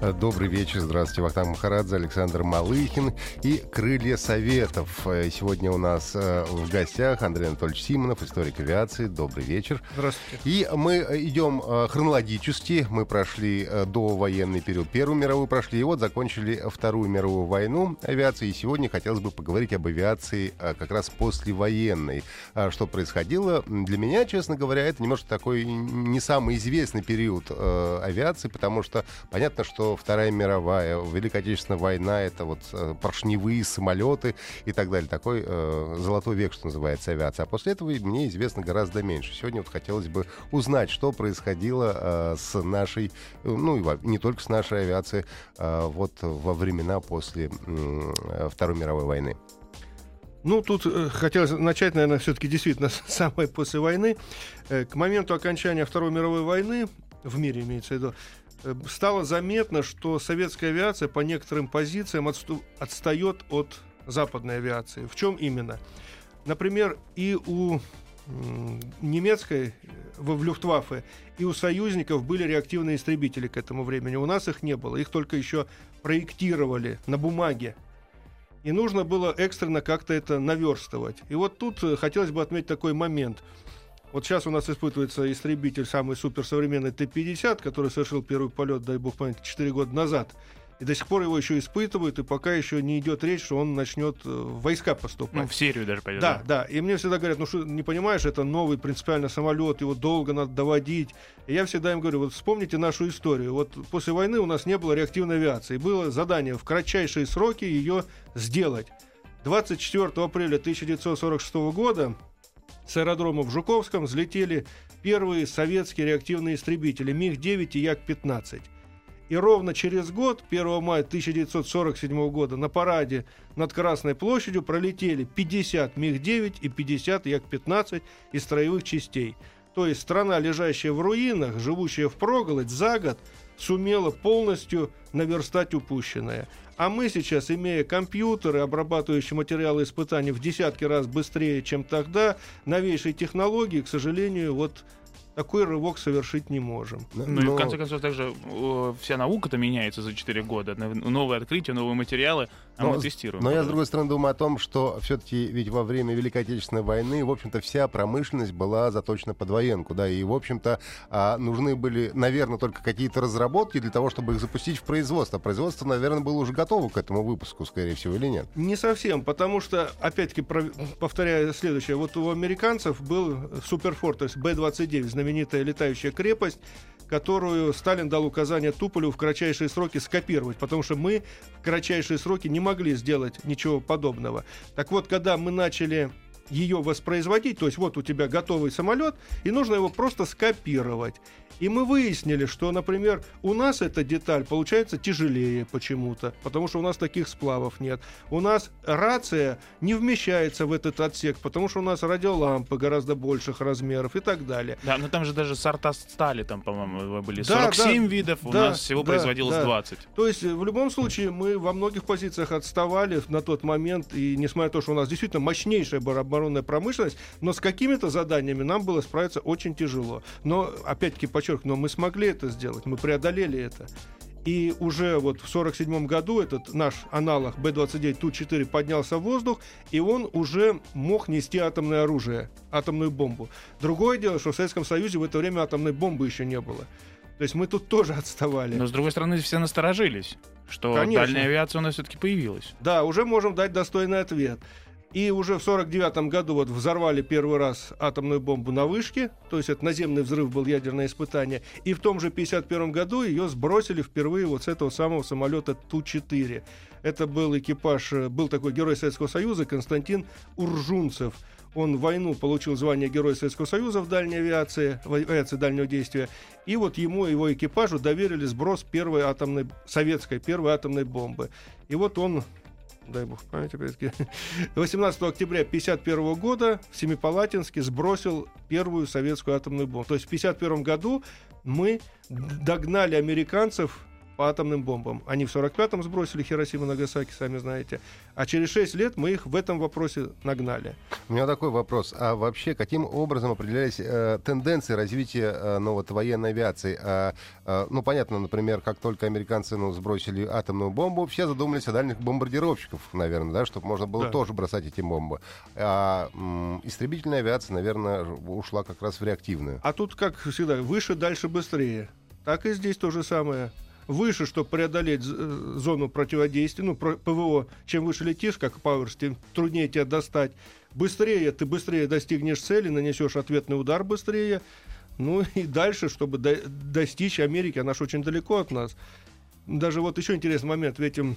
Добрый вечер. Здравствуйте. Вахтанг Махарадзе, Александр Малыхин и «Крылья Советов». Сегодня у нас э, в гостях Андрей Анатольевич Симонов, историк авиации. Добрый вечер. Здравствуйте. И мы идем э, хронологически. Мы прошли э, до военный период Первую мировую прошли, и вот закончили Вторую мировую войну авиации. И сегодня хотелось бы поговорить об авиации как раз послевоенной. А что происходило? Для меня, честно говоря, это немножко такой не самый известный период авиации, потому что понятно, что Вторая мировая, Великая Отечественная война, это вот э, поршневые самолеты и так далее. Такой э, золотой век, что называется, авиация. А после этого мне известно гораздо меньше. Сегодня вот хотелось бы узнать, что происходило э, с нашей, ну и не только с нашей авиацией, э, вот во времена после э, Второй мировой войны. Ну, тут э, хотелось начать, наверное, все-таки действительно с самой после войны. Э, к моменту окончания Второй мировой войны, в мире имеется в виду, Э, стало заметно, что советская авиация по некоторым позициям отсту- отстает от западной авиации. В чем именно? Например, и у немецкой в, в Люфтваффе и у союзников были реактивные истребители к этому времени. У нас их не было. Их только еще проектировали на бумаге. И нужно было экстренно как-то это наверстывать. И вот тут э, хотелось бы отметить такой момент – вот сейчас у нас испытывается истребитель, самый суперсовременный Т-50, который совершил первый полет, дай бог памяти, 4 года назад. И до сих пор его еще испытывают, и пока еще не идет речь, что он начнет э, в войска поступать. Ну, в серию даже пойдет. Да, да. И мне всегда говорят, ну что, не понимаешь, это новый принципиально самолет, его долго надо доводить. И я всегда им говорю, вот вспомните нашу историю. Вот после войны у нас не было реактивной авиации. Было задание в кратчайшие сроки ее сделать. 24 апреля 1946 года с аэродрома в Жуковском взлетели первые советские реактивные истребители МиГ-9 и Як-15. И ровно через год, 1 мая 1947 года, на параде над Красной площадью пролетели 50 МиГ-9 и 50 Як-15 из строевых частей. То есть страна, лежащая в руинах, живущая в проголодь, за год сумела полностью наверстать упущенное. А мы сейчас, имея компьютеры, обрабатывающие материалы испытаний в десятки раз быстрее, чем тогда, новейшие технологии, к сожалению, вот такой рывок совершить не можем. Ну Но... и в конце концов также э, вся наука-то меняется за 4 года. Новые открытия, новые материалы, а но, мы тестируем. Но я, с другой стороны, думаю о том, что все-таки ведь во время Великой Отечественной войны, в общем-то, вся промышленность была заточена под военку, да, и, в общем-то, а, нужны были, наверное, только какие-то разработки для того, чтобы их запустить в производство. Производство, наверное, было уже готово к этому выпуску, скорее всего, или нет? Не совсем, потому что, опять-таки, повторяю следующее, вот у американцев был Superfort, то есть Б-29, знаменитый знаменитая летающая крепость, которую Сталин дал указание Туполеву в кратчайшие сроки скопировать, потому что мы в кратчайшие сроки не могли сделать ничего подобного. Так вот, когда мы начали ее воспроизводить, то есть вот у тебя готовый самолет, и нужно его просто скопировать. И мы выяснили, что, например, у нас эта деталь получается тяжелее почему-то, потому что у нас таких сплавов нет. У нас рация не вмещается в этот отсек, потому что у нас радиолампы гораздо больших размеров и так далее. Да, но там же даже сорта стали, там, по-моему, были 47 да, видов, да, у нас всего да, производилось да. 20. То есть, в любом случае, мы во многих позициях отставали на тот момент, и несмотря на то, что у нас действительно мощнейшая оборонная промышленность, но с какими-то заданиями нам было справиться очень тяжело. Но, опять-таки, подчеркну, мы смогли это сделать, мы преодолели это. И уже вот в 1947 году этот наш аналог Б-29 Ту-4 поднялся в воздух, и он уже мог нести атомное оружие, атомную бомбу. Другое дело, что в Советском Союзе в это время атомной бомбы еще не было. То есть мы тут тоже отставали. Но с другой стороны, все насторожились, что Конечно. дальняя авиация у нас все-таки появилась. Да, уже можем дать достойный ответ. И уже в 49 году вот взорвали первый раз атомную бомбу на вышке, то есть это наземный взрыв был ядерное испытание. И в том же 51 году ее сбросили впервые вот с этого самого самолета Ту-4. Это был экипаж, э, был такой герой Советского Союза Константин Уржунцев. Он в войну получил звание Героя Советского Союза в дальней авиации, в авиации дальнего действия. И вот ему и его экипажу доверили сброс первой атомной, советской первой атомной бомбы. И вот он дай бог опять-таки, 18 октября 1951 года в Семипалатинске сбросил первую советскую атомную бомбу. То есть в 1951 году мы догнали американцев по атомным бомбам. Они в 45-м сбросили Хиросиму и Нагасаки, сами знаете. А через 6 лет мы их в этом вопросе нагнали. У меня такой вопрос. А вообще, каким образом определялись э, тенденции развития э, ну, вот, военной авиации? А, э, ну, понятно, например, как только американцы ну, сбросили атомную бомбу, все задумались о дальних бомбардировщиков, наверное, да, чтобы можно было Да. тоже бросать эти бомбы. А м, истребительная авиация, наверное, ушла как раз в реактивную. А тут, как всегда, выше, дальше, быстрее. Так и здесь то же самое. Выше, чтобы преодолеть э, зону противодействия, ну, ПВО, чем выше летишь, как Пауэрс, тем труднее тебя достать. Быстрее, ты быстрее достигнешь цели, нанесешь ответный удар быстрее. Ну и дальше, чтобы до- достичь Америки, она же очень далеко от нас. Даже вот еще интересный момент, ведь м,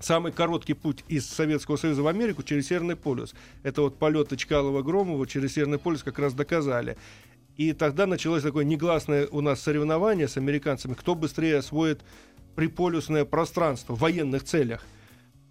самый короткий путь из Советского Союза в Америку через Северный полюс. Это вот полеты Чкалова-Громова через Северный полюс как раз доказали. И тогда началось такое негласное у нас соревнование с американцами, кто быстрее освоит приполюсное пространство в военных целях.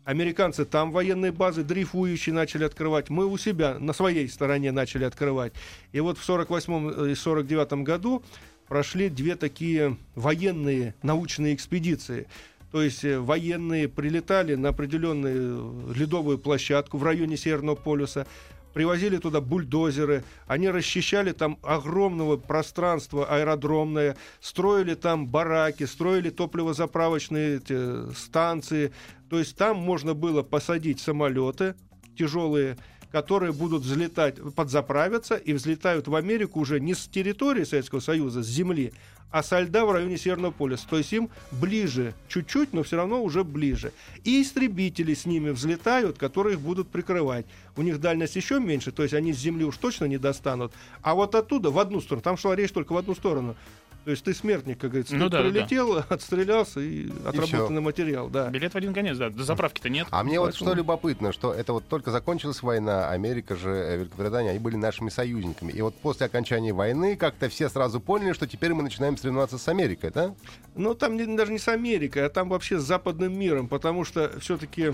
Американцы там военные базы дрейфующие начали открывать. Мы у себя на своей стороне начали открывать. И вот в 48 и 49 году прошли две такие военные научные экспедиции. То есть э, военные прилетали на определенную э, ледовую площадку в районе Северного полюса, привозили туда бульдозеры, они расчищали там огромного пространства аэродромное, строили там бараки, строили топливозаправочные эти, станции. То есть там можно было посадить самолеты тяжелые, которые будут взлетать, подзаправятся и взлетают в Америку уже не с территории Советского Союза, с земли, а со льда в районе Северного полюса. То есть им ближе, чуть-чуть, но все равно уже ближе. И истребители с ними взлетают, которые их будут прикрывать. У них дальность еще меньше, то есть они с земли уж точно не достанут. А вот оттуда, в одну сторону, там шла речь только в одну сторону. То есть ты смертник, как говорится. Ну ты да, да, прилетел, отстрелялся и отработанный материал, да. Билет в один конец, да. До заправки-то нет. А мне вот что любопытно, что это вот только закончилась война, Америка же, э, Великобритания, они были нашими союзниками. И вот после окончания войны как-то все сразу поняли, что теперь мы начинаем соревноваться с Америкой, да? Ну, там не- даже не с Америкой, а там вообще с западным миром, потому что все-таки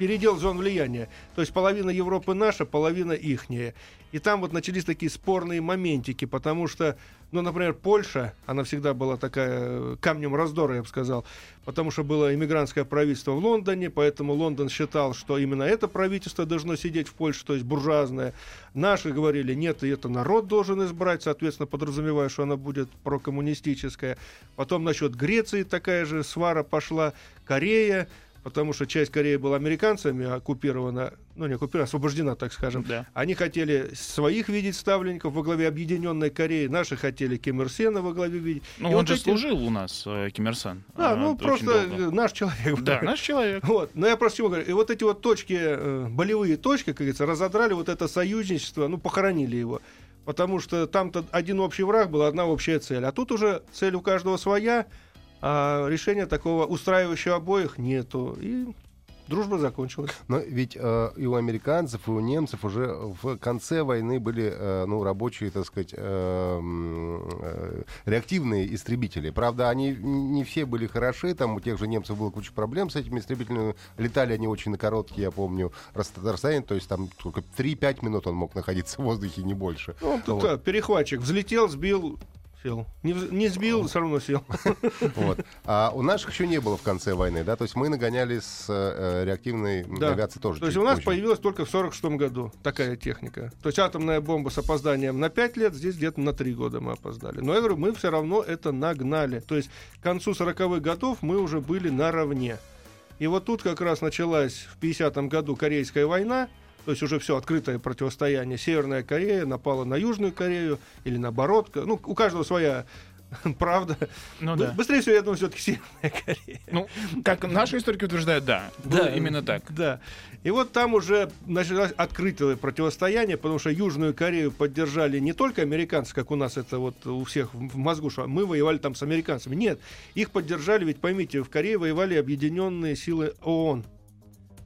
передел зон влияния. То есть половина Европы наша, половина ихняя. И там вот начались такие спорные моментики, потому что, ну, например, Польша, она всегда была такая э, камнем раздора, я бы сказал, потому что было иммигрантское правительство в Лондоне, поэтому Лондон считал, что именно это правительство должно сидеть в Польше, то есть буржуазное. Наши говорили, нет, и это народ должен избрать, соответственно, подразумевая, что она будет прокоммунистическая. Потом насчет Греции такая же свара пошла, Корея, потому что часть Кореи была американцами оккупирована, ну не оккупирована, освобождена, так скажем. Да. Они хотели своих видеть ставленников во главе объединенной Кореи, наши хотели Ким Ир Сена во главе видеть. Ну, он вот же эти- служил у нас, э, Ким Ир Сен. Да, э, ну просто долго. наш человек. Да, наш человек. Вот, но я просто чего говорю. И вот эти вот точки, э, болевые точки, как говорится, разодрали вот это союзничество, ну, похоронили его. Потому что там-то один общий враг был, одна общая цель. А тут уже цель у каждого своя, а решения такого устраивающего обоих нету. И дружба закончилась. Но ведь э, и у американцев, и у немцев уже в конце войны были э, ну, рабочие, так сказать, э, э, реактивные истребители. Правда, они не все были хороши, там у тех же немцев было куча проблем с этими истребителями. Летали они очень на короткие, я помню, рас- расстояния, то есть там только 3-5 минут он мог находиться в воздухе, не больше. Ну, Вот. а, перехватчик взлетел, сбил, сел. Не, не сбил, все равно сел. Вот. А у наших еще не было в конце войны, да? То есть мы нагоняли с э, реактивной Да. авиацией тоже. То есть у нас позже. появилась только в 46 году такая техника. То есть атомная бомба с опозданием на 5 лет, здесь где-то на 3 года мы опоздали. Но я говорю, мы все равно это нагнали. То есть к концу 40-х годов мы уже были наравне. И вот тут как раз началась в 50-м году Корейская война, то есть уже все открытое противостояние. Северная Корея напала на Южную Корею или наоборот. Ну, у каждого своя правда. Ну да. Быстрее всего, я думаю, все-таки Северная Корея. Ну, как наши историки утверждают, да. Было именно так. Да. И вот там уже началось открытое противостояние, потому что Южную Корею поддержали не только американцы, как у нас это вот у всех в мозгу, что мы воевали там с американцами. Нет, их поддержали, ведь поймите, в Корее воевали объединенные силы ООН.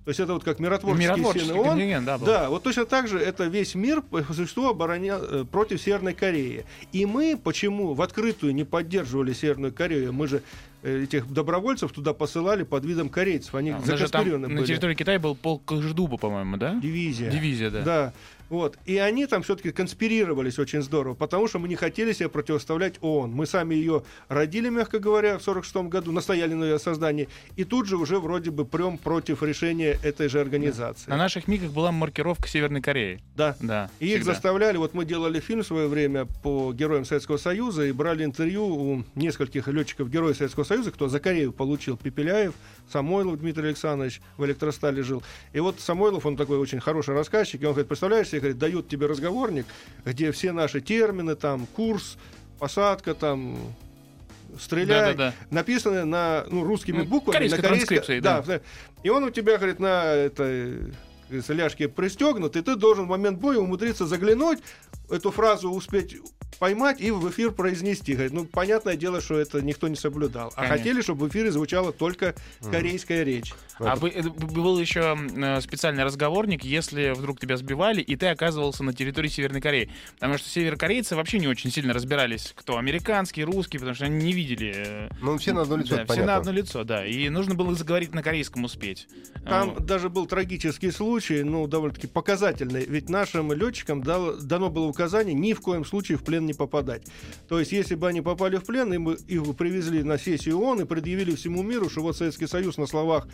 То есть это вот как миротворческие Миротворческий контингент, да, был. Да, вот точно так же это весь мир по существу оборонял э, против Северной Кореи. И мы почему в открытую не поддерживали Северную Корею? Мы же э, этих добровольцев туда посылали под видом корейцев. Они А, там законспирированы на были. территории Китая был полк Кожедуба, по-моему, да? Дивизия. Дивизия, да. Да. Вот. И они там все-таки конспирировались очень здорово, потому что мы не хотели себе противоставлять ООН. Мы сами ее родили, мягко говоря, в 46 году, настояли на ее создании, и тут же уже вроде бы прям против решения этой же организации. На наших мигах была маркировка Северной Кореи. Да. Да. И их всегда. заставляли, вот мы делали фильм в свое время по героям Советского Союза и брали интервью у нескольких летчиков героев Советского Союза, кто за Корею получил Пепеляев, Самойлов Дмитрий Александрович в электростале жил. И вот Самойлов, он такой очень хороший рассказчик, и он говорит, представляешь себе, говорит, дают тебе разговорник, где все наши термины, там, курс, посадка, там, стрелять, Да-да-да. написаны на ну, русскими Ну, буквами, корейской на корейской- да. да. И он у тебя, говорит, на это, как говорится, ляжке пристегнут, и ты должен в момент боя умудриться заглянуть, эту фразу успеть поймать и в эфир произнести. Говорит, ну, понятное дело, что это никто не соблюдал. А Конечно. хотели, чтобы в эфире звучала только корейская речь. А это был еще э, специальный разговорник, если вдруг тебя сбивали, и ты оказывался на территории Северной Кореи. Потому что северокорейцы вообще не очень сильно разбирались, кто американский, русский, потому что они не видели. э, Ну, все на одно лицо, да, все на одно лицо, да. И нужно было заговорить на корейском успеть. Там А, даже был трагический случай, ну, довольно-таки показательный. Ведь нашим летчикам дало- дано было указание ни в коем случае в плен не попадать. То есть, если бы они попали в плен, им бы- их бы привезли на сессию ООН и предъявили всему миру, что вот Советский Союз на словах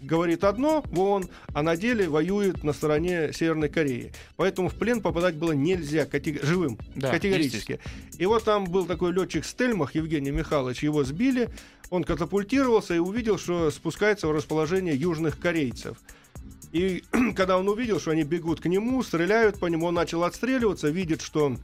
говорит одно в ООН, а на деле воюет на стороне Северной Кореи. Поэтому в плен попадать было нельзя катего- живым, Да, категорически. И вот там был такой летчик Стельмах, Евгений Михайлович, его сбили, он катапультировался и увидел, что спускается в расположение южных корейцев. И когда он увидел, что они бегут к нему, стреляют по нему, он начал отстреливаться, видит, что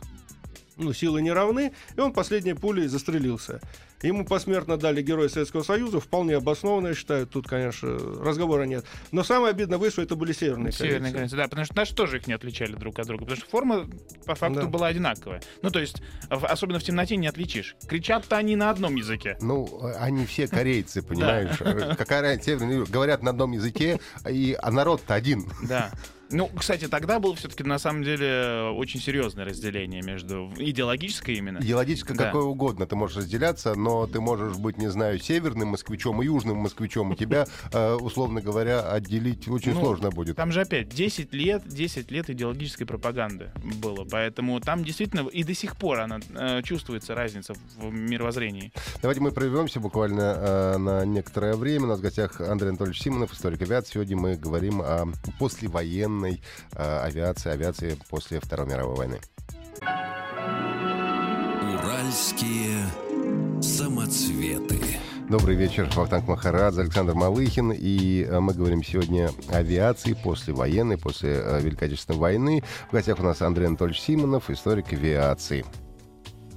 ну, силы не равны, и он последней пулей застрелился. Ему посмертно дали Героя Советского Союза, вполне обоснованно, я считаю, тут, конечно, разговора нет. Но самое обидное вы, что это были северные Северные корейцы. корейцы, да, потому что наши тоже их не отличали друг от друга, потому что форма по факту Да. была одинаковая. Ну, то есть, в- особенно в темноте не отличишь. Кричат-то они на одном языке. Ну, они все корейцы, понимаешь? Какая разница? Северные говорят на одном языке, и, а народ-то один. Да. Ну, кстати, тогда было все-таки на самом деле очень серьезное разделение между идеологическое именно. Идеологически Да. какое угодно ты можешь разделяться, но ты можешь быть, не знаю, северным москвичом и южным москвичом, и тебя, э, условно говоря, отделить очень Ну, сложно будет. Там же опять 10 лет, 10 лет идеологической пропаганды было, поэтому там действительно и до сих пор она э, чувствуется разница в мировоззрении. Давайте мы прервемся буквально э, на некоторое время. У нас в гостях Андрей Анатольевич Симонов, историк авиации. Сегодня мы говорим о послевоенной э, авиации, авиации после Второй мировой войны. Уральские самоцветы. Добрый вечер, Вахтанг Махарадзе, Александр Малыхин. И э, мы говорим сегодня о авиации после военной, после э, Великой Отечественной войны. В гостях у нас Андрей Анатольевич Симонов, историк авиации.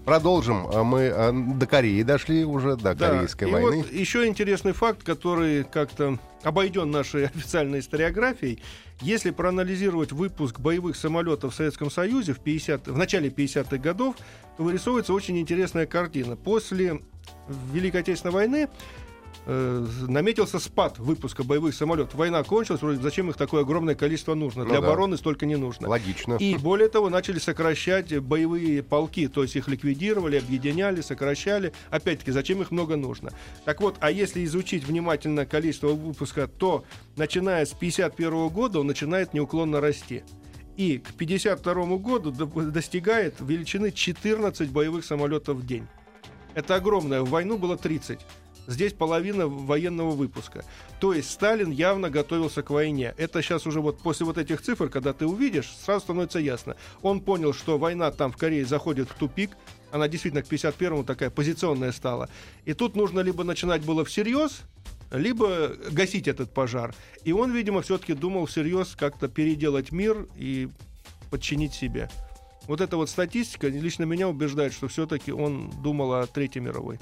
Продолжим. А Мы э, до Кореи дошли уже, до Да, Корейской и войны. вот еще интересный факт, который как-то обойден нашей официальной историографией. Если проанализировать выпуск боевых самолетов в Советском Союзе в, 50, в начале 50-х годов, то вырисовывается очень интересная картина. После Великой Отечественной войны э, наметился спад выпуска боевых самолетов. Война кончилась, вроде зачем их такое огромное количество нужно? Ну Для да. обороны столько не нужно. Логично. И более того, начали сокращать боевые полки, то есть их ликвидировали, объединяли, сокращали. Опять-таки, зачем их много нужно? Так вот, а если изучить внимательно количество выпуска, то начиная с 51 года он начинает неуклонно расти. И к 52 году до- достигает величины 14 боевых самолетов в день. Это огромное. В войну было 30. Здесь половина военного выпуска. То есть Сталин явно готовился к войне. Это сейчас уже вот после вот этих цифр, когда ты увидишь, сразу становится ясно. Он понял, что война там в Корее заходит в тупик. Она действительно к 51-му такая позиционная стала. И тут нужно либо начинать было всерьез, либо гасить этот пожар. И он, видимо, все-таки думал всерьез как-то переделать мир и подчинить себе. Вот эта вот статистика лично меня убеждает, что все-таки он думал о Третьей мировой.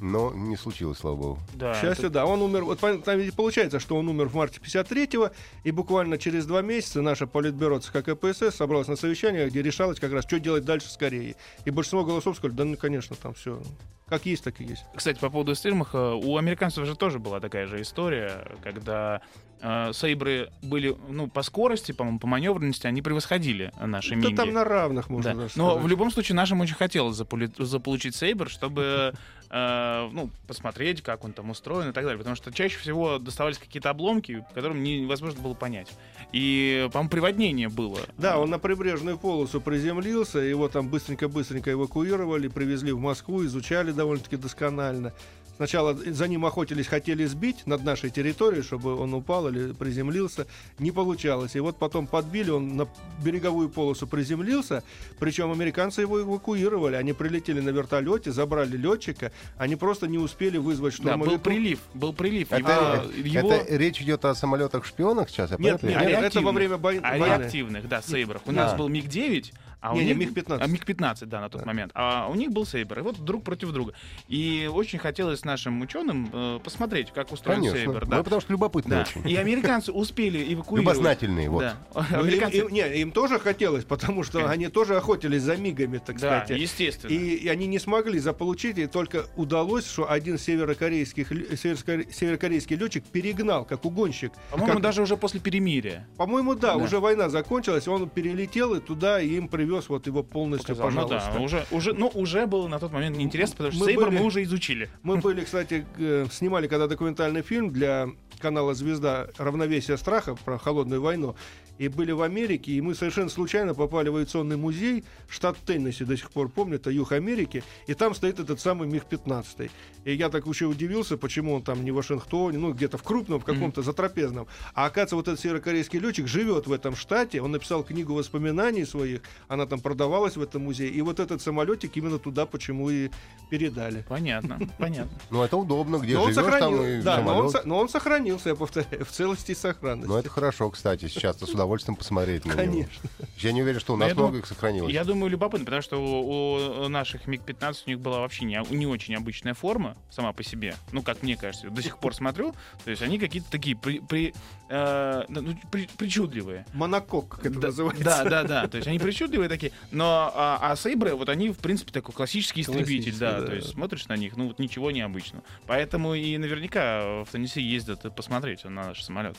Но не случилось, слава богу. Да, К счастью, да, он умер. Вот там ведь получается, что он умер в марте 53-го, и буквально через два месяца наша политбюро ЦК КПСС собралась на совещание, где решалось как раз, что делать дальше с Кореей. И большинство голосов сказали, да, ну, конечно, там все как есть, так и есть. Кстати, по поводу Стельмаха, у американцев же тоже была такая же история, когда э, Сейбры были, ну, по скорости, по-моему, по маневренности, они превосходили наши Да Минги. там на равных, можно Да. даже Но сказать. в любом случае нашим очень хотелось заполи- заполучить Сейбр, чтобы э, ну, посмотреть, как он там устроен и так далее. Потому что чаще всего доставались какие-то обломки, которым невозможно было понять. И, по-моему, приводнение было. Да, он на прибрежную полосу приземлился, его там быстренько-быстренько эвакуировали, привезли в Москву, изучали довольно-таки досконально. Сначала за ним охотились, хотели сбить над нашей территорией, чтобы он упал или приземлился. Не получалось. И вот потом подбили, он на береговую полосу приземлился. Причем американцы его эвакуировали. Они прилетели на вертолете, забрали летчика. Они просто не успели вызвать Да, был прилив, был прилив. Это, Его- его- это речь идет о самолетах-шпионах сейчас? я Нет, нет, понимаю? это во время бой- а войны. реактивных, да, Сейбрах. У нас Да. был МиГ-9, а у Не, не, них... МиГ-15. А, МиГ-15, да, на тот момент. А у них был Сейбр. И вот друг против друга. И очень хотелось нашим ученым э, посмотреть, как устроен Конечно. Сейбр. Ну, Да. потому что любопытно Да. очень. И американцы успели эвакуировать. Любознательные, вот. Да. Ну, им, Американцы... им- не, им тоже хотелось, потому что Конечно. они тоже охотились за мигами, так Да, сказать. естественно. И, и они не смогли заполучить, и только удалось, что один северокорейских, лю- северокоре- северокорейский летчик перегнал, как угонщик. По-моему, Как- даже уже после перемирия. По-моему, да, Да. уже война закончилась, он перелетел и туда, и им привез вот его полностью, Показал. Ну пожалуйста. да, уже, уже, ну, уже было на тот момент неинтересно, потому что Мы Сейбр были- мы уже изучили. Мы были, кстати, э, снимали когда документальный фильм для канала «Звезда. Равновесие страха» про холодную войну. И были в Америке, и мы совершенно случайно попали в авиационный музей, штат Теннесси, до сих пор помню, это юг Америки, и там стоит этот самый МиГ-15. И я так еще удивился, почему он там не в Вашингтоне, ну где-то в крупном, в каком-то затрапезном. А оказывается, вот этот северокорейский летчик живет в этом штате, он написал книгу воспоминаний своих, она там продавалась в этом музее, и вот этот самолетик именно туда почему и передали. Понятно, понятно. Ну, это удобно, где Но он, живешь, там и да, но, он, сохранился, я повторяю, в целости и сохранности. Ну, это хорошо, кстати, сейчас-то с удовольствием посмотреть на него. Конечно. Я не уверен, что у нас я много думаю- их сохранилось. Я думаю, любопытно, потому что у, у наших МиГ-15 у них была вообще не, не очень обычная форма сама по себе. Ну, как мне кажется, до сих пор смотрю. То есть они какие-то такие при, при, э, ну, при- причудливые. Монокок, как это да, называется. Да, да, да. То есть они причудливые такие. Но а, а Сейбры, вот они, в принципе, такой классический истребитель, Классический, да. да. То есть смотришь на них, ну вот ничего необычного. Поэтому и наверняка в Теннесси ездят посмотреть на наши самолеты.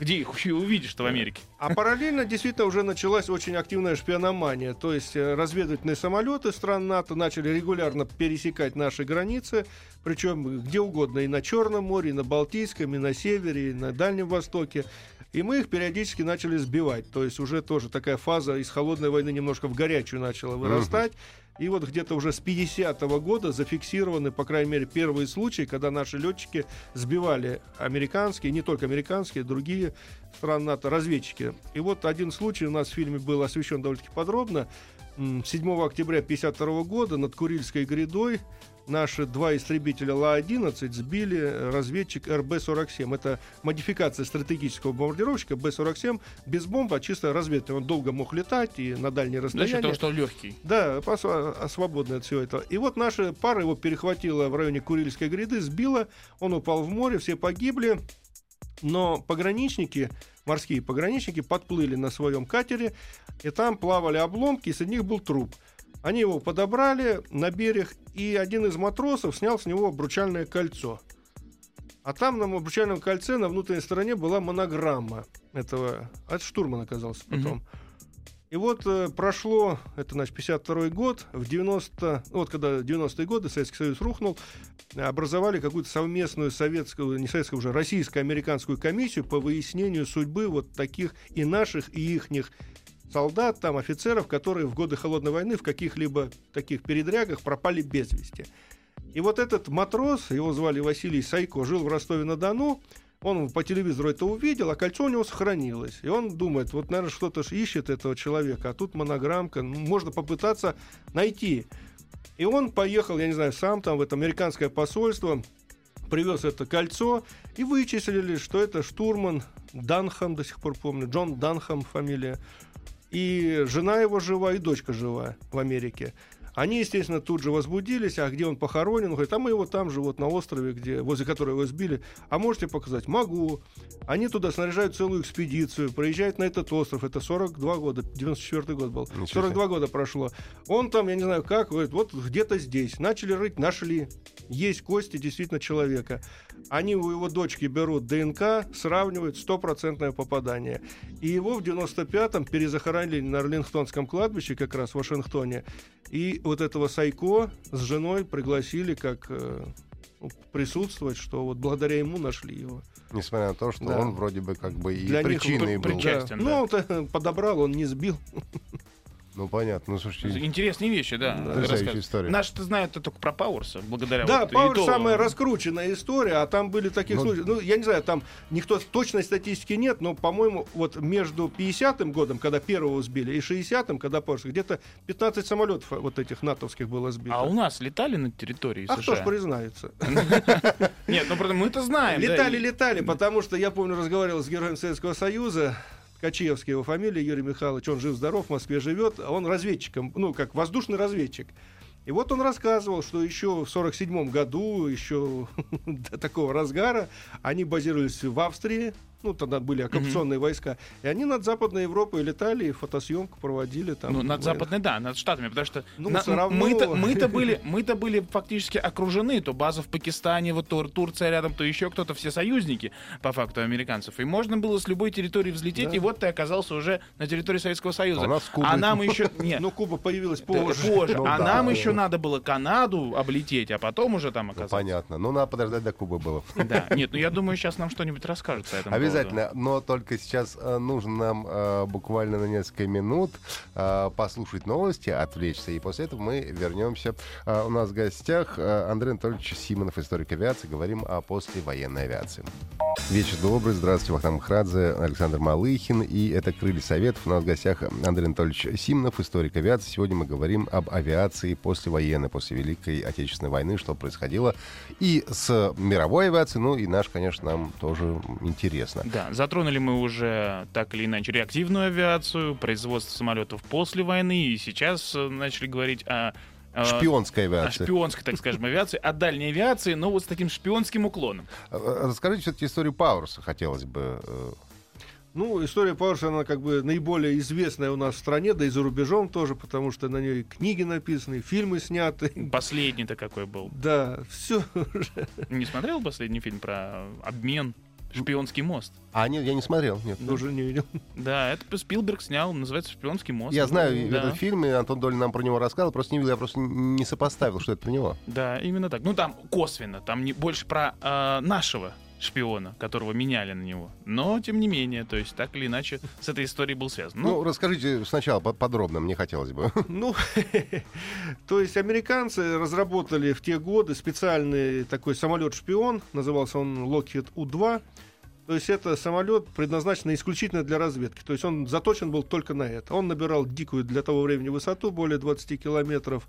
Где их еще увидишь-то в Америке? А параллельно действительно уже началась очень активная шпиономания. То есть э, разведывательные самолеты стран НАТО начали регулярно пересекать наши границы, причем где угодно, и на Черном море, и на Балтийском, и на севере, и на Дальнем Востоке. И мы их периодически начали сбивать. То есть уже тоже такая фаза из холодной войны немножко в горячую начала вырастать. И вот где-то уже с 50-го года зафиксированы, по крайней мере, первые случаи, когда наши летчики сбивали американские, не только американские, другие страны НАТО, разведчики. И вот один случай у нас в фильме был освещен довольно-таки подробно. М, 7 октября 52 года над Курильской грядой наши два истребителя Ла-11 сбили разведчик РБ-47. Это модификация стратегического бомбардировщика Б-47 без бомбы, а чисто разведка. Он долго мог летать и на дальние За счет расстояния. того, что легкий. Да, а, свободный от всего этого. И вот наша пара его перехватила в районе Курильской гряды, сбила, он упал в море, все погибли. Но пограничники, морские пограничники, подплыли на своем катере, и там плавали обломки, и среди них был труп. Они его подобрали на берег, и один из матросов снял с него обручальное кольцо. А там на обручальном кольце на внутренней стороне была монограмма этого. Это штурман оказался потом. И вот э, прошло, это, значит, 52 год, в 90, ну, вот когда 90-е годы Советский Союз рухнул, образовали какую-то совместную советскую, не советскую уже, российско-американскую комиссию по выяснению судьбы вот таких и наших, и ихних солдат, там, офицеров, которые в годы Холодной войны в каких-либо таких передрягах пропали без вести. И вот этот матрос, его звали Василий Сайко, жил в Ростове-на-Дону, он по телевизору это увидел, а кольцо у него сохранилось. И он думает, вот, наверное, что-то ищет этого человека, а тут монограммка, ну, можно попытаться найти. И он поехал, я не знаю, сам там в это американское посольство, привез это кольцо и вычислили, что это штурман Данхам, до сих пор помню, Джон Данхам фамилия. И жена его жива, и дочка жива в Америке. Они, естественно, тут же возбудились, а где он похоронен? Он говорит, а мы его там же, вот на острове, где, возле которого его сбили. А можете показать? Могу. Они туда снаряжают целую экспедицию, проезжают на этот остров. Это 42 года, 94 год был. Ничего 42 года прошло. Он там, я не знаю как, говорит, вот где-то здесь. Начали рыть, нашли. Есть кости действительно человека. Они у его дочки берут ДНК, сравнивают стопроцентное попадание. И его в 95-м перезахоронили на Арлингтонском кладбище, как раз в Вашингтоне. И вот этого Сайко с женой пригласили как э, ну, присутствовать, что вот благодаря ему нашли его. Несмотря на то, что Да. он вроде бы как бы и Для них причиной при- был. Да. да. Ну, он-то подобрал, он не сбил. Ну, понятно. Ну, слушайте, Интересные вещи, да. Потрясающая история. Наши-то знают это только про Пауэрса, благодаря Да, вот Пауэр и то- самая раскрученная история, а там были таких Ну, случаев. Ну, я не знаю, там никто точной статистики нет, но, по-моему, вот между 50-м годом, когда первого сбили, и 60-м, когда Пауэрс, где-то 15 самолетов вот этих натовских было сбито. А у нас летали на территории А кто ж США? признается? Нет, ну правда, мы-то знаем. да, Летали, и- летали, потому что я помню, разговаривал с героем Советского Союза, Качиевский его фамилия, Юрий Михайлович, он жив-здоров, в Москве живет, а он разведчиком, ну, как воздушный разведчик. И вот он рассказывал, что еще в 47 году, еще до такого разгара, они базировались в Австрии, ну, тогда были оккупационные войска, и они над Западной Европой летали, и фотосъемку проводили там. Ну, над западной, да, над штатами, потому что Ну, на- равно. мы-то, мы-то были, мы-то были фактически окружены, то база в Пакистане, вот Тур- Турция рядом, то еще кто-то, все союзники, по факту, американцев. И можно было с любой территории взлететь, Да. и вот ты оказался уже на территории Советского Союза. А у нас. А нам еще... Нет, Ну, Куба появилась позже. позже. Ну а да, нам да. еще надо было Канаду облететь, а потом уже там ну, оказаться. понятно. Ну, надо подождать до Кубы было. Да, нет, ну я думаю, сейчас нам что-нибудь расскажут по этому поводу. Обязательно, но только сейчас э, нужно нам э, буквально на несколько минут э, послушать новости, отвлечься, и после этого мы вернемся. Э, у нас в гостях э, Андрей Анатольевич Симонов, историк авиации. Говорим о послевоенной авиации. Вечер добрый, здравствуйте, Вахтанг Махрадзе, Александр Малыхин, и это «Крылья Советов». У нас в гостях Андрей Анатольевич Симонов, историк авиации. Сегодня мы говорим об авиации послевоенной, после Великой Отечественной войны, что происходило и с мировой авиацией, ну и наш, конечно, нам тоже интересно. Да, затронули мы уже так или иначе реактивную авиацию, производство самолетов после войны, и сейчас э, начали говорить о, Шпионская о авиация. шпионской, так скажем, авиации, о дальней авиации, но вот с таким шпионским уклоном. Э, Расскажите все-таки историю Пауэрса, хотелось бы. э, Ну, история Пауэрса, она как бы наиболее известная у нас в стране, да и за рубежом тоже, потому что на ней книги написаны, фильмы сняты. Последний-то какой был. Да, все. Не смотрел последний фильм про обмен? Шпионский мост. А, нет, я не смотрел, нет. Уже не видел. Да, это Спилберг снял, называется «Шпионский мост». Я знаю да. этот фильм, и Антон Долин нам про него рассказывал, просто не видел, я просто не сопоставил, что это про него. Да, именно так. Ну, там косвенно, там не больше про э, нашего шпиона, которого меняли на него. Но, тем не менее, то есть так или иначе с этой историей был связан. Ну, Ну, расскажите сначала по- подробно, мне хотелось бы. Ну, то есть американцы разработали в те годы специальный такой самолет-шпион, назывался он Lockheed У-2. То есть это самолет предназначен исключительно для разведки. То есть он заточен был только на это. Он набирал дикую для того времени высоту, более 20 километров.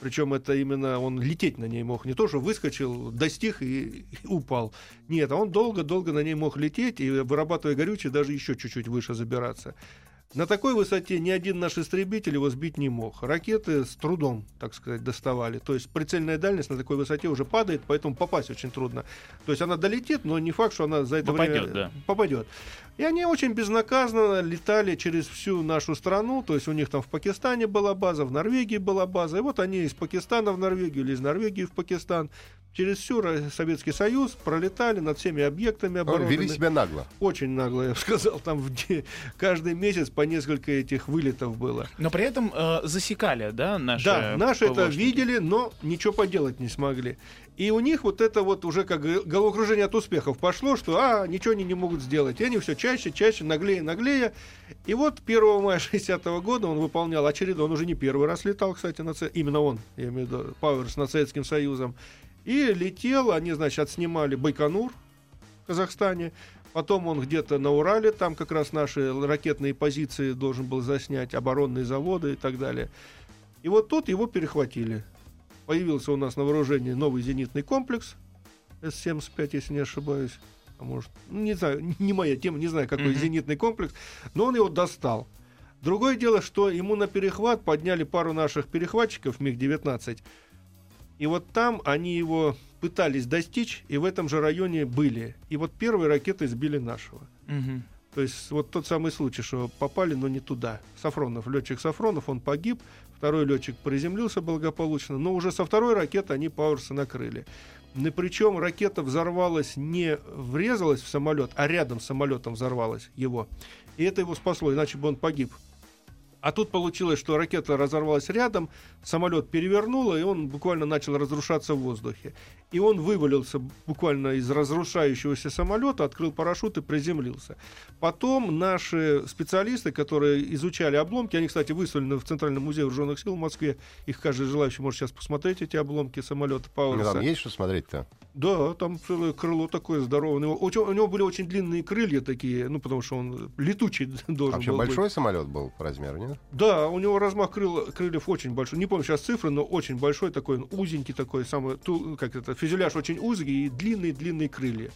Причем это именно он лететь на ней мог. Не то, что выскочил, достиг и, и упал. Нет, а он долго-долго на ней мог лететь и, вырабатывая горючее, даже еще чуть-чуть выше забираться. На такой высоте ни один наш истребитель его сбить не мог. Ракеты с трудом, так сказать, доставали. То есть прицельная дальность на такой высоте уже падает, поэтому попасть очень трудно. То есть она долетит, но не факт, что она за это Попадет, время да. попадет. И они очень безнаказанно летали через всю нашу страну. То есть у них там в Пакистане была база, в Норвегии была база. И вот они из Пакистана в Норвегию или из Норвегии в Пакистан через всю Советский Союз пролетали над всеми объектами обороны. Вели себя нагло. Очень нагло, я бы сказал. Там в де- каждый месяц по несколько этих вылетов было. но при этом э, засекали, да, наши да, наши это видели, но ничего поделать не смогли. И у них вот это вот уже как головокружение от успехов пошло, что а, ничего они не могут сделать. И они все чаще, чаще, наглее, наглее. И вот 1 мая 60 года он выполнял очередной, он уже не первый раз летал, кстати, на именно он, я имею в виду, Пауэрс над Советским Союзом. И летел, они, значит, отснимали Байконур в Казахстане. Потом он где-то на Урале, там как раз наши ракетные позиции должен был заснять, оборонные заводы и так далее. И вот тут его перехватили. Появился у нас на вооружении новый зенитный комплекс С-75, если не ошибаюсь. А может, не знаю, не моя тема, не знаю, какой Мгм. зенитный комплекс, но он его достал. Другое дело, что ему на перехват подняли пару наших перехватчиков МиГ-19. И вот там они его пытались достичь, и в этом же районе были. И вот первые ракеты сбили нашего. Мгм. То есть вот тот самый случай, что попали, но не туда. Сафронов, летчик Сафронов, он погиб, второй летчик приземлился благополучно, но уже со второй ракеты они Пауэрса накрыли. И причем ракета взорвалась не врезалась в самолет, а рядом с самолетом взорвалась его. И это его спасло, иначе бы он погиб. А тут получилось, что ракета разорвалась рядом, самолет перевернуло, и он буквально начал разрушаться в воздухе. И он вывалился буквально из разрушающегося самолета, открыл парашют и приземлился. Потом наши специалисты, которые изучали обломки, они, кстати, выставлены в Центральном музее вооруженных сил в Москве, их каждый желающий может сейчас посмотреть, эти обломки самолета Пауэрса. там есть что смотреть-то? Да, там целое крыло такое здоровое. У него, очень- у него были очень длинные крылья такие, ну, потому что он летучий должен Вообще был быть. большой самолет был по размеру, нет? Да, у него размах крыл- крыльев очень большой. Не помню сейчас цифры, но очень большой такой, он узенький такой, самый, ту- как это, фюзеляж очень узкий и длинные-длинные крылья.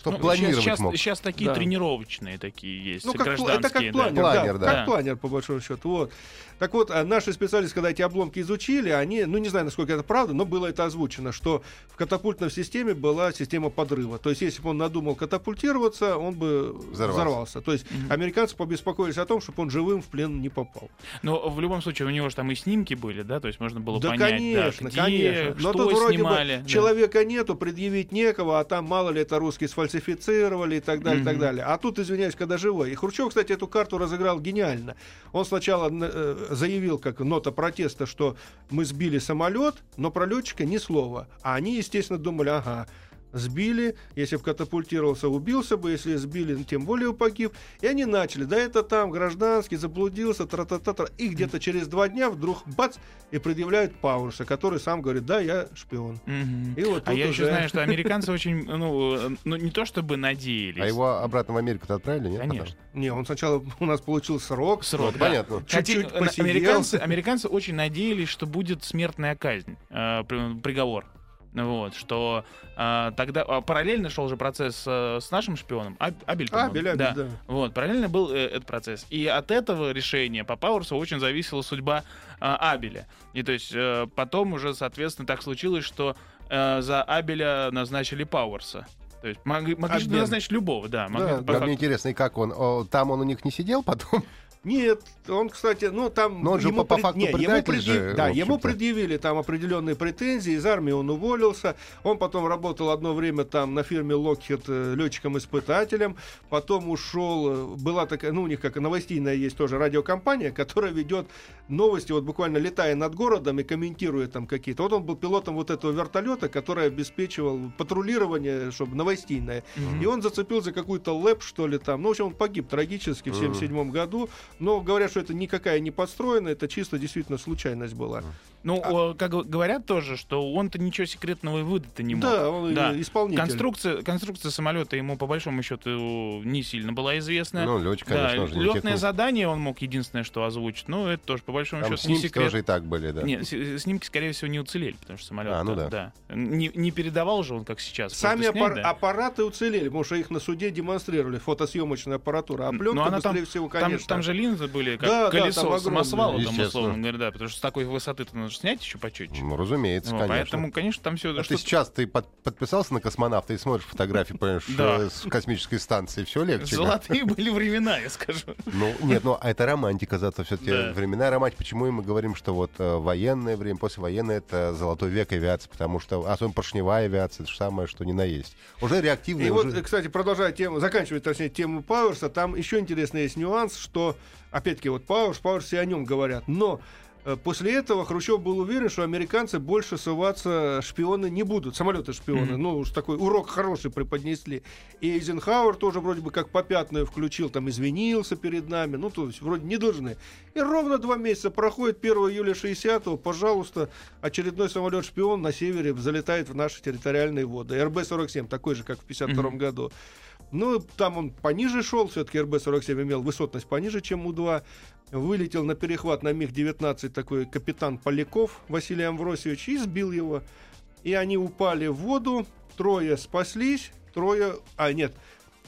Чтобы Ну, планировать сейчас, мог. сейчас такие Да. тренировочные такие есть, Ну, как, гражданские. это как да. планер, Планер, да, да. как планер, по большому счету. Вот. Так вот, а наши специалисты, когда эти обломки изучили, они, ну, не знаю, насколько это правда, но было это озвучено, что в катапультной системе была система подрыва. То есть, если бы он надумал катапультироваться, он бы Взорвался. взорвался. То есть, американцы побеспокоились о том, чтобы он живым в плен не попал. Но в любом случае у него же там и снимки были, да, то есть можно было Да, понять, конечно, да, где, конечно. Но что тут вроде снимали. бы да. человека нету, предъявить некого, а там мало ли это русские сфальсифицировали и так далее, и так далее. А тут, извиняюсь, когда живой. И Хрущев, кстати, эту карту разыграл гениально. Он сначала э, заявил, как нота протеста, что мы сбили самолет, но про летчика ни слова. А они, естественно, думали, ага, сбили, если бы катапультировался, убился бы, если сбили, тем более погиб. И они начали, да это там гражданский, заблудился, тра-та-та-та. И где-то через два дня вдруг бац, и предъявляют Пауэрса, который сам говорит, да, я шпион. И вот А я еще уже- знаю, что американцы очень, ну, ну, не то чтобы надеялись. А его обратно в Америку-то отправили, нет? потом? Конечно. Не, он сначала у нас получил срок. Срок, Ну, да. понятно. Чуть-чуть посидел. американцы, американцы очень надеялись, что будет смертная казнь, э, при- приговор. Вот, что э, тогда а, параллельно шел же процесс э, с нашим шпионом, Аб- Абель. Абель, Абель, да. Вот, параллельно был э, этот процесс. И от этого решения по Пауэрсу очень зависела судьба э, Абеля. И то есть э, потом уже, соответственно, так случилось, что э, за Абеля назначили Пауэрса. То есть могли, могли Обмен. назначить любого, да. могли Да, Да, факту. мне интересно, и как он? О, там он у них не сидел потом? Нет, он, кстати, ну там... Но он же ему по- по факту не, ему предъяв- же, Да, ему предъявили там определенные претензии, из армии он уволился, он потом работал одно время там на фирме Lockheed летчиком-испытателем, потом ушел, э, была такая, ну у них как новостейная есть тоже радиокомпания, которая ведет новости, вот буквально летая над городом и комментируя там какие-то. Вот он был пилотом вот этого вертолета, который обеспечивал патрулирование, чтобы новостейное. Мгм. И он зацепил за какую-то лэп, что ли, там. Ну, в общем, он погиб трагически в Мгм. 77 году. Но говорят, что это никакая не подстроена, это чисто действительно случайность была. Ну, о, как говорят тоже, что он-то ничего секретного и выдать-то не мог. Да, он Да. исполнитель. Конструкция, конструкция самолета ему по большому счету не сильно была известна. Ну, летчик, да, конечно же, не летное техник. задание он мог единственное, что озвучить. Ну, это тоже по большому Там счету не снимки секрет. тоже и так были, да. Нет, с- снимки, скорее всего, не уцелели, потому что самолет. А, ну да. Не, не передавал же он, как сейчас. Сами снять, аппар- да. аппараты уцелели, потому что их на суде демонстрировали, фотосъемочная аппаратура. А Ну, пленка, она там- быстрее всего, Там, конечно. там же линзы были, как Да, да, там колесо огромные. самосвала, там, условно говоря, да, потому что с такой высоты нужно снять еще почетче. Ну, разумеется, Вот, конечно. поэтому, конечно, там все А ты сейчас ты под- подписался на космонавта и смотришь фотографии, понимаешь, Да. э, с космической станции, все легче. да? Золотые были времена, я скажу. Ну, нет, ну, а это романтика, зато все-таки Да. времена романтики. Почему и мы говорим, что вот э, военное время, послевоенное это золотой век авиации, потому что, особенно поршневая авиация, это же самое, что ни на есть. Уже реактивные, И уже... вот, э, кстати, продолжая тему, заканчивая, точнее, тему Пауэрса, там еще интересный есть нюанс, что, опять-таки, вот Пауэрс, Пауэрс и о нем говорят, но После этого Хрущев был уверен, что американцы больше суваться шпионы не будут, самолеты шпионы. Мгм. Ну уж такой урок хороший преподнесли. И Эйзенхауэр тоже вроде бы как попятную включил, там извинился перед нами. Ну то есть вроде не должны. И ровно два месяца проходит 1 июля 60-го, пожалуйста, очередной самолет шпион на севере залетает в наши территориальные воды. РБ-47, такой же, как в 52 Мгм. году. Ну, там он пониже шел, все-таки РБ-47 имел высотность пониже, чем У-2. Вылетел на перехват на МиГ-19 такой капитан Поляков Василий Амвросевич и сбил его. И они упали в воду, трое спаслись, трое... А, нет,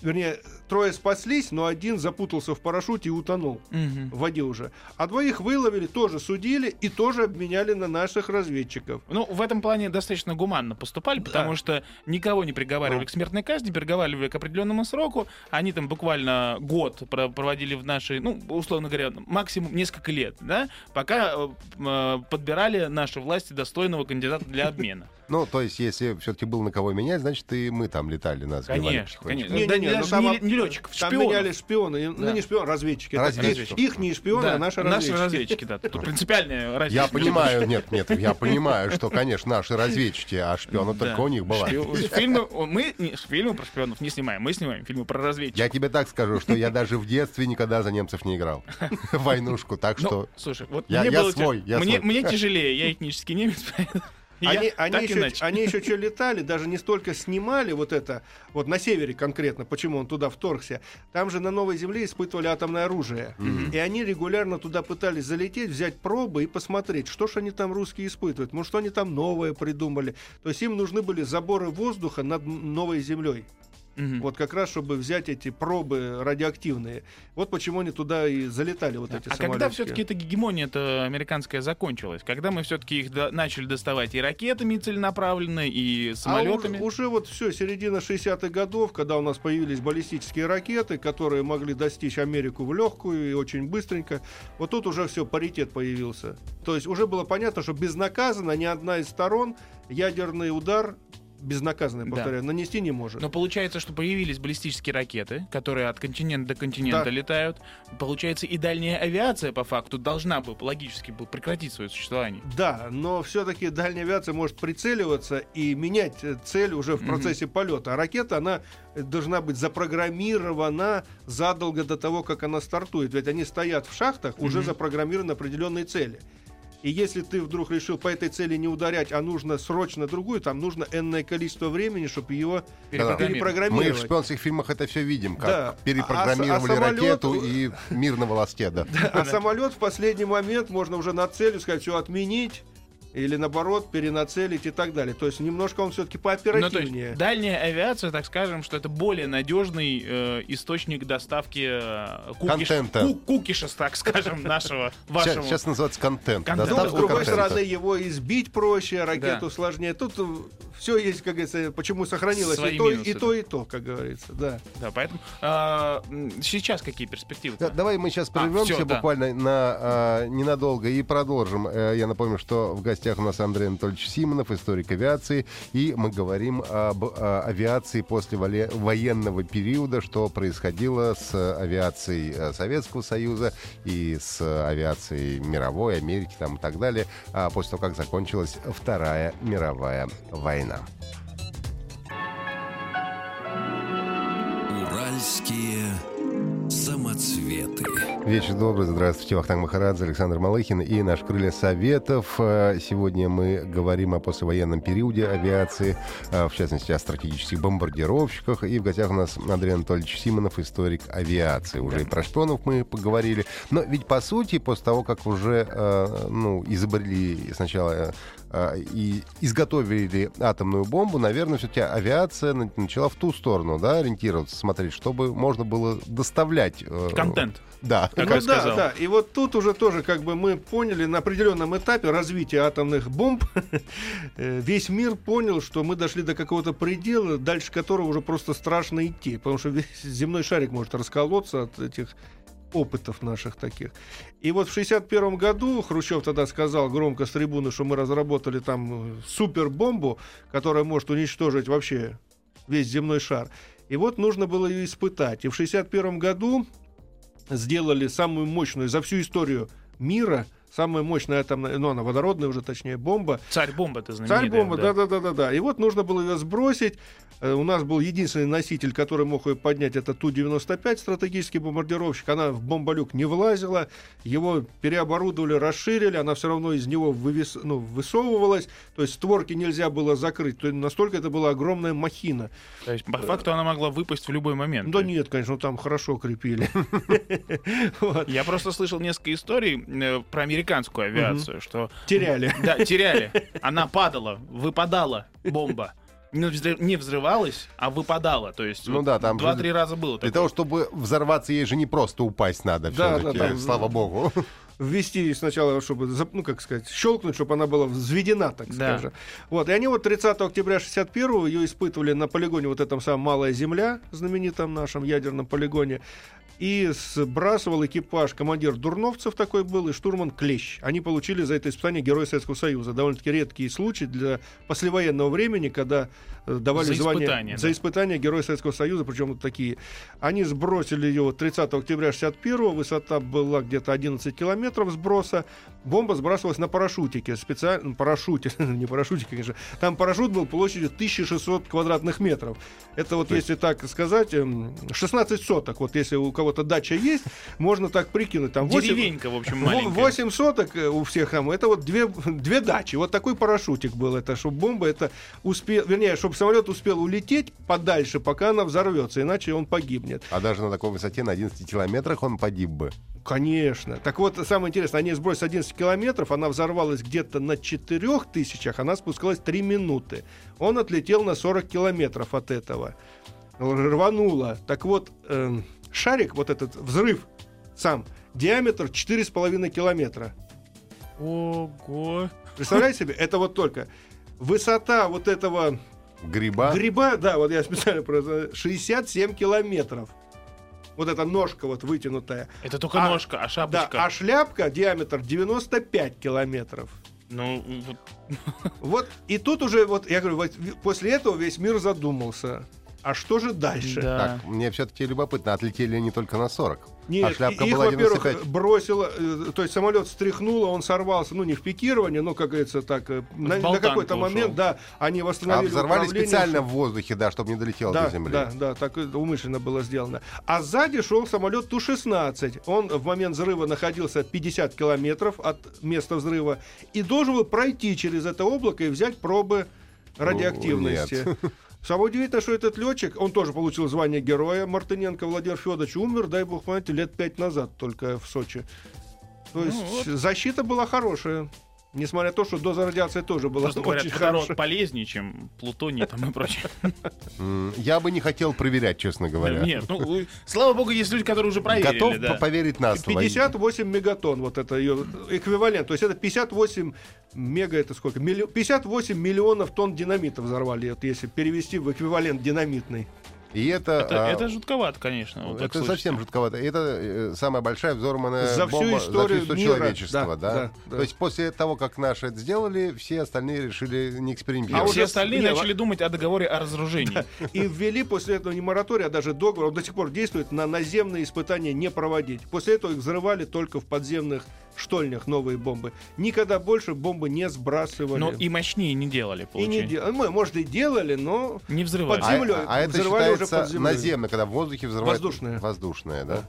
вернее, трое спаслись, но один запутался в парашюте и утонул Мгм. в воде уже. А двоих выловили, тоже судили и тоже обменяли на наших разведчиков. Ну, в этом плане достаточно гуманно поступали, потому что никого не приговаривали Ну. к смертной казни, приговаривали к определенному сроку. Они там буквально год про- проводили в нашей, ну, условно говоря, максимум несколько лет, да, пока э, э, подбирали наши власти достойного кандидата для обмена. Ну, то есть, если все-таки был на кого менять, значит, и мы там летали, нас Конечно, конечно. Не-не-не, Да ну даже там не, не летчиков, Там шпионов. меняли шпионы, ну Да. не шпион, разведчики. это Разведчиков. Их не шпионы, Да, а наши наши разведчики. разведчики, да. Тут принципиальные Я разведчики. понимаю, нет, нет, я понимаю, что, конечно, наши разведчики, а шпионы только у них бывают. Фильмы, мы не- фильмы про шпионов не снимаем, мы снимаем фильмы про разведчиков. Я тебе так скажу, что я даже в детстве никогда за немцев не играл. В войнушку, так Ну, что... слушай, вот Я- мне я было тя- свой, я мне, свой. мне тяжелее, я этнический немец, поэтому я Они, они, так еще, иначе. они еще что летали, даже не столько снимали вот это, вот на севере конкретно, почему он туда вторгся. Там же на Новой Земле испытывали атомное оружие. И они регулярно туда пытались залететь, взять пробы и посмотреть, что ж они там русские испытывают, может, что они там новое придумали. То есть им нужны были заборы воздуха над Новой Землей. Мгм. Вот как раз, чтобы взять эти пробы радиоактивные. Вот почему они туда и залетали, вот эти А когда самолетики. все-таки эта гегемония -то американская закончилась? Когда мы все-таки их до- начали доставать и ракетами целенаправленно, и самолетами? А уже, уже вот все, середина 60-х годов, когда у нас появились баллистические ракеты, которые могли достичь Америку в легкую и очень быстренько, вот тут уже все, паритет появился. То есть уже было понятно, что безнаказанно ни одна из сторон ядерный удар безнаказанный, Да. повторяю, нанести не может. Но получается, что появились баллистические ракеты, которые от континента до континента Да. летают. Получается, и дальняя авиация, по факту, должна бы логически бы прекратить свое существование. Да, но все-таки дальняя авиация может прицеливаться и менять э, цель уже в процессе полета. А ракета, она э, должна быть запрограммирована задолго до того, как она стартует. Ведь они стоят в шахтах, уже Мгм. запрограммированы определенные цели. И если ты вдруг решил по этой цели не ударять, а нужно срочно другую, там нужно энное количество времени, чтобы ее Перепрограммировать. Мы в перепрограммировать. шпионских фильмах это все видим, как Да. перепрограммировали А а самолет- ракету и мир на волоске, да. А самолет в последний момент можно уже на целью сказать, все отменить. Или наоборот, перенацелить и так далее. То есть немножко он все-таки Ну, пооперативнее. есть дальняя авиация, так скажем, что это более надежный э, источник доставки э, кукиш- Контента. ку- кукиша, так скажем, нашего, вашего. сейчас называется контент. Контент. Ну, с другой контента. стороны, его избить проще, ракету Да. сложнее. Тут все есть, как говорится, почему сохранилось Свои и то, минусы, и то, и то, как говорится. Да. Да, поэтому а, м, сейчас какие перспективы? Да, давай мы сейчас А, прервемся всё, да. буквально на а, ненадолго и продолжим. Э, я напомню, что в гостях у нас Андрей Анатольевич Симонов, историк авиации, и мы говорим об авиации после военного периода, что происходило с авиацией э, Советского Союза и с авиацией мировой, Америки там, и так далее, а, после того, как закончилась Вторая мировая война. Уральские самоцветы. Вечер добрый, здравствуйте, Вахтанг Махарадзе, Александр Малыхин и наш Крылья Советов. Э, Сегодня мы говорим о послевоенном периоде авиации, э, в частности, о стратегических бомбардировщиках. И в гостях у нас Андрей Анатольевич Симонов, историк авиации. Уже и про шпионов мы поговорили. Но ведь, по сути, после того, как уже э, ну, изобрели сначала э, и изготовили атомную бомбу, наверное, все-таки авиация на- начала в ту сторону, да, ориентироваться, смотреть, чтобы можно было доставлять... э, Контент. Да. Как ну я да, сказал. да. И вот тут уже тоже как бы мы поняли на определенном этапе развития атомных бомб э, весь мир понял, что мы дошли до какого-то предела, дальше которого уже просто страшно идти, потому что весь земной шарик может расколоться от этих опытов наших таких. И вот в 61 году Хрущев тогда сказал громко с трибуны, что мы разработали там э, супербомбу, которая может уничтожить вообще весь земной шар. И вот нужно было ее испытать. И в 61 году сделали самую мощную за всю историю мира, самая мощная атомная, ну она водородная уже точнее, бомба. Царь-бомба ты знаменитая. Царь-бомба, да-да-да-да. И вот нужно было ее сбросить. Э, У нас был единственный носитель, который мог ее поднять, это Ту-95, стратегический бомбардировщик. Она в бомболюк не влазила, его переоборудовали, расширили, она все равно из него вывес, ну, высовывалась, то есть створки нельзя было закрыть. То есть настолько это была огромная махина. То есть, по факту, она могла выпасть в любой момент. Да нет, конечно, ну, там хорошо крепили. Я просто слышал несколько историй э, про американскую авиацию, что Теряли. да, теряли. Она падала, выпадала бомба. не взрыв- не взрывалась, а выпадала. То есть Ну вот да, там два-три раза было. Для такое. того, чтобы взорваться, ей же не просто упасть надо Да, все-таки, да, да. слава богу. Ввести сначала, чтобы, ну, как сказать, щелкнуть, чтобы она была взведена, так Да. скажем. Вот, и они вот 30 октября 61 ее испытывали на полигоне вот этом самом «Малая Земля», знаменитом нашем ядерном полигоне, и сбрасывал экипаж командир Дурновцев такой был и штурман Клещ. Они получили за это испытание Герой Советского Союза. Довольно-таки редкий случай для послевоенного времени, когда э, давали За звание испытание, за да. испытания Героя Советского Союза, причем вот такие. Они сбросили ее вот 30 октября 61 высота была где-то 11 километров сброса. Бомба сбрасывалась на парашютике, специально, парашюте, не парашютике, конечно. Там парашют был площадью 1600 квадратных метров. Это вот, если так сказать, эм, 16 соток. Вот если у кого-то дача есть, можно так прикинуть. Там 8, Деревенька, в общем, маленькая. 8 соток э, у всех там, это вот две, две дачи. Вот такой парашютик был, это, чтобы бомба это успел, вернее, чтобы самолет успел улететь подальше, пока она взорвется, иначе он погибнет. А даже на такой высоте, на 11 километрах, он погиб бы. Конечно. Так вот, самое интересное, они сбросили 11 километров, она взорвалась где-то на 4 тысячах, она спускалась 3 минуты. Он отлетел на 40 километров от этого. Рвануло. Так вот, эм, шарик, вот этот взрыв сам, диаметр 4,5 километра. Ого. Представляете себе? Это вот только высота вот этого Гриба. гриба, да, вот я специально просто 67 километров. Вот эта ножка вот вытянутая. Это только А, ножка, а Да, шапочка. а шляпка диаметр 95 километров. Ну, вот Вот, и тут уже, вот, я говорю, вот после этого весь мир задумался. А что же дальше? Да. Так, мне все-таки любопытно, отлетели они только на 40. Нет, а шляпка и- их, была во-первых, 95. бросило, э, то есть самолет стряхнуло, он сорвался, ну не в пикирование, но, как говорится, так, э, на, на болтанку какой-то момент, ушел. да, они А восстановили взорвали управление, специально в воздухе, да, чтобы не долетело Да, до земли. да, да, так это умышленно было сделано. А сзади шел самолет Ту-16. Он в момент взрыва находился 50 километров от места взрыва и должен был пройти через это облако и взять пробы радиоактивности. Самое удивительное, что этот летчик, он тоже получил звание героя. Мартыненко Владимир Федорович умер, дай бог памяти, лет пять назад только в Сочи. То есть вот. защита была хорошая. Несмотря на то, что доза радиации тоже была просто говорят, очень водород хорошая. полезнее, чем плутоний там и прочее. Я бы не хотел проверять, честно говоря. Нет, ну, слава богу, есть люди, которые уже проверили. Готов да. по- поверить на слово. 58 мегатонн, вот это ее эквивалент. То есть это 58 мега, это сколько? Милли- 58 миллионов тонн динамита взорвали, вот если перевести в эквивалент динамитный. И это... Это, а, это жутковато, конечно. вот это слышите. совсем жутковато. Это э, самая большая взорванная За всю бомба историю за всю мира. человечества, Да, да, да, да. То есть после того, как наши это сделали, все остальные решили не А экспериментировать. уже Все остальные не, начали думать о договоре о разоружении. И ввели после этого не мораторий, а даже договор, он до сих пор действует, на наземные испытания не проводить. После этого их взрывали только в подземных штольнях новые бомбы. Никогда больше бомбы не сбрасывали. Но и мощнее не делали, И не получается. де- мы, может, и делали, но Не взрывали. Под А, землей. а это Взрывали уже считается под землей. наземно, когда в воздухе взрывают... Воздушное. Воздушное, да?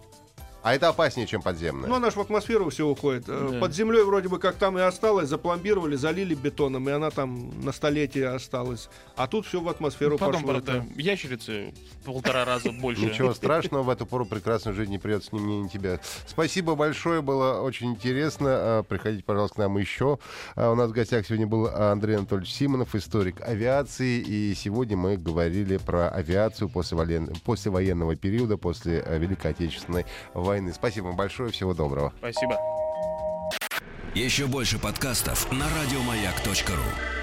А это опаснее, чем подземное. Ну, она же в атмосферу все уходит. Э, Да. Под землей вроде бы как там и осталось, запломбировали, залили бетоном, и она там на столетие осталась. А тут все в атмосферу Потом, пошло. правда, ящерицы в полтора раза больше. Ничего страшного, в эту пору прекрасной жизни придется ни мне, ни тебе. Спасибо большое, было очень интересно. А, Приходите, пожалуйста, к нам еще. А, У нас в гостях сегодня был Андрей Анатольевич Симонов, историк авиации. И сегодня мы говорили про авиацию после, после военного периода, после э, Великой Отечественной войны. Спасибо вам большое, всего доброго. Спасибо. Еще больше подкастов на радиомаяк.ру.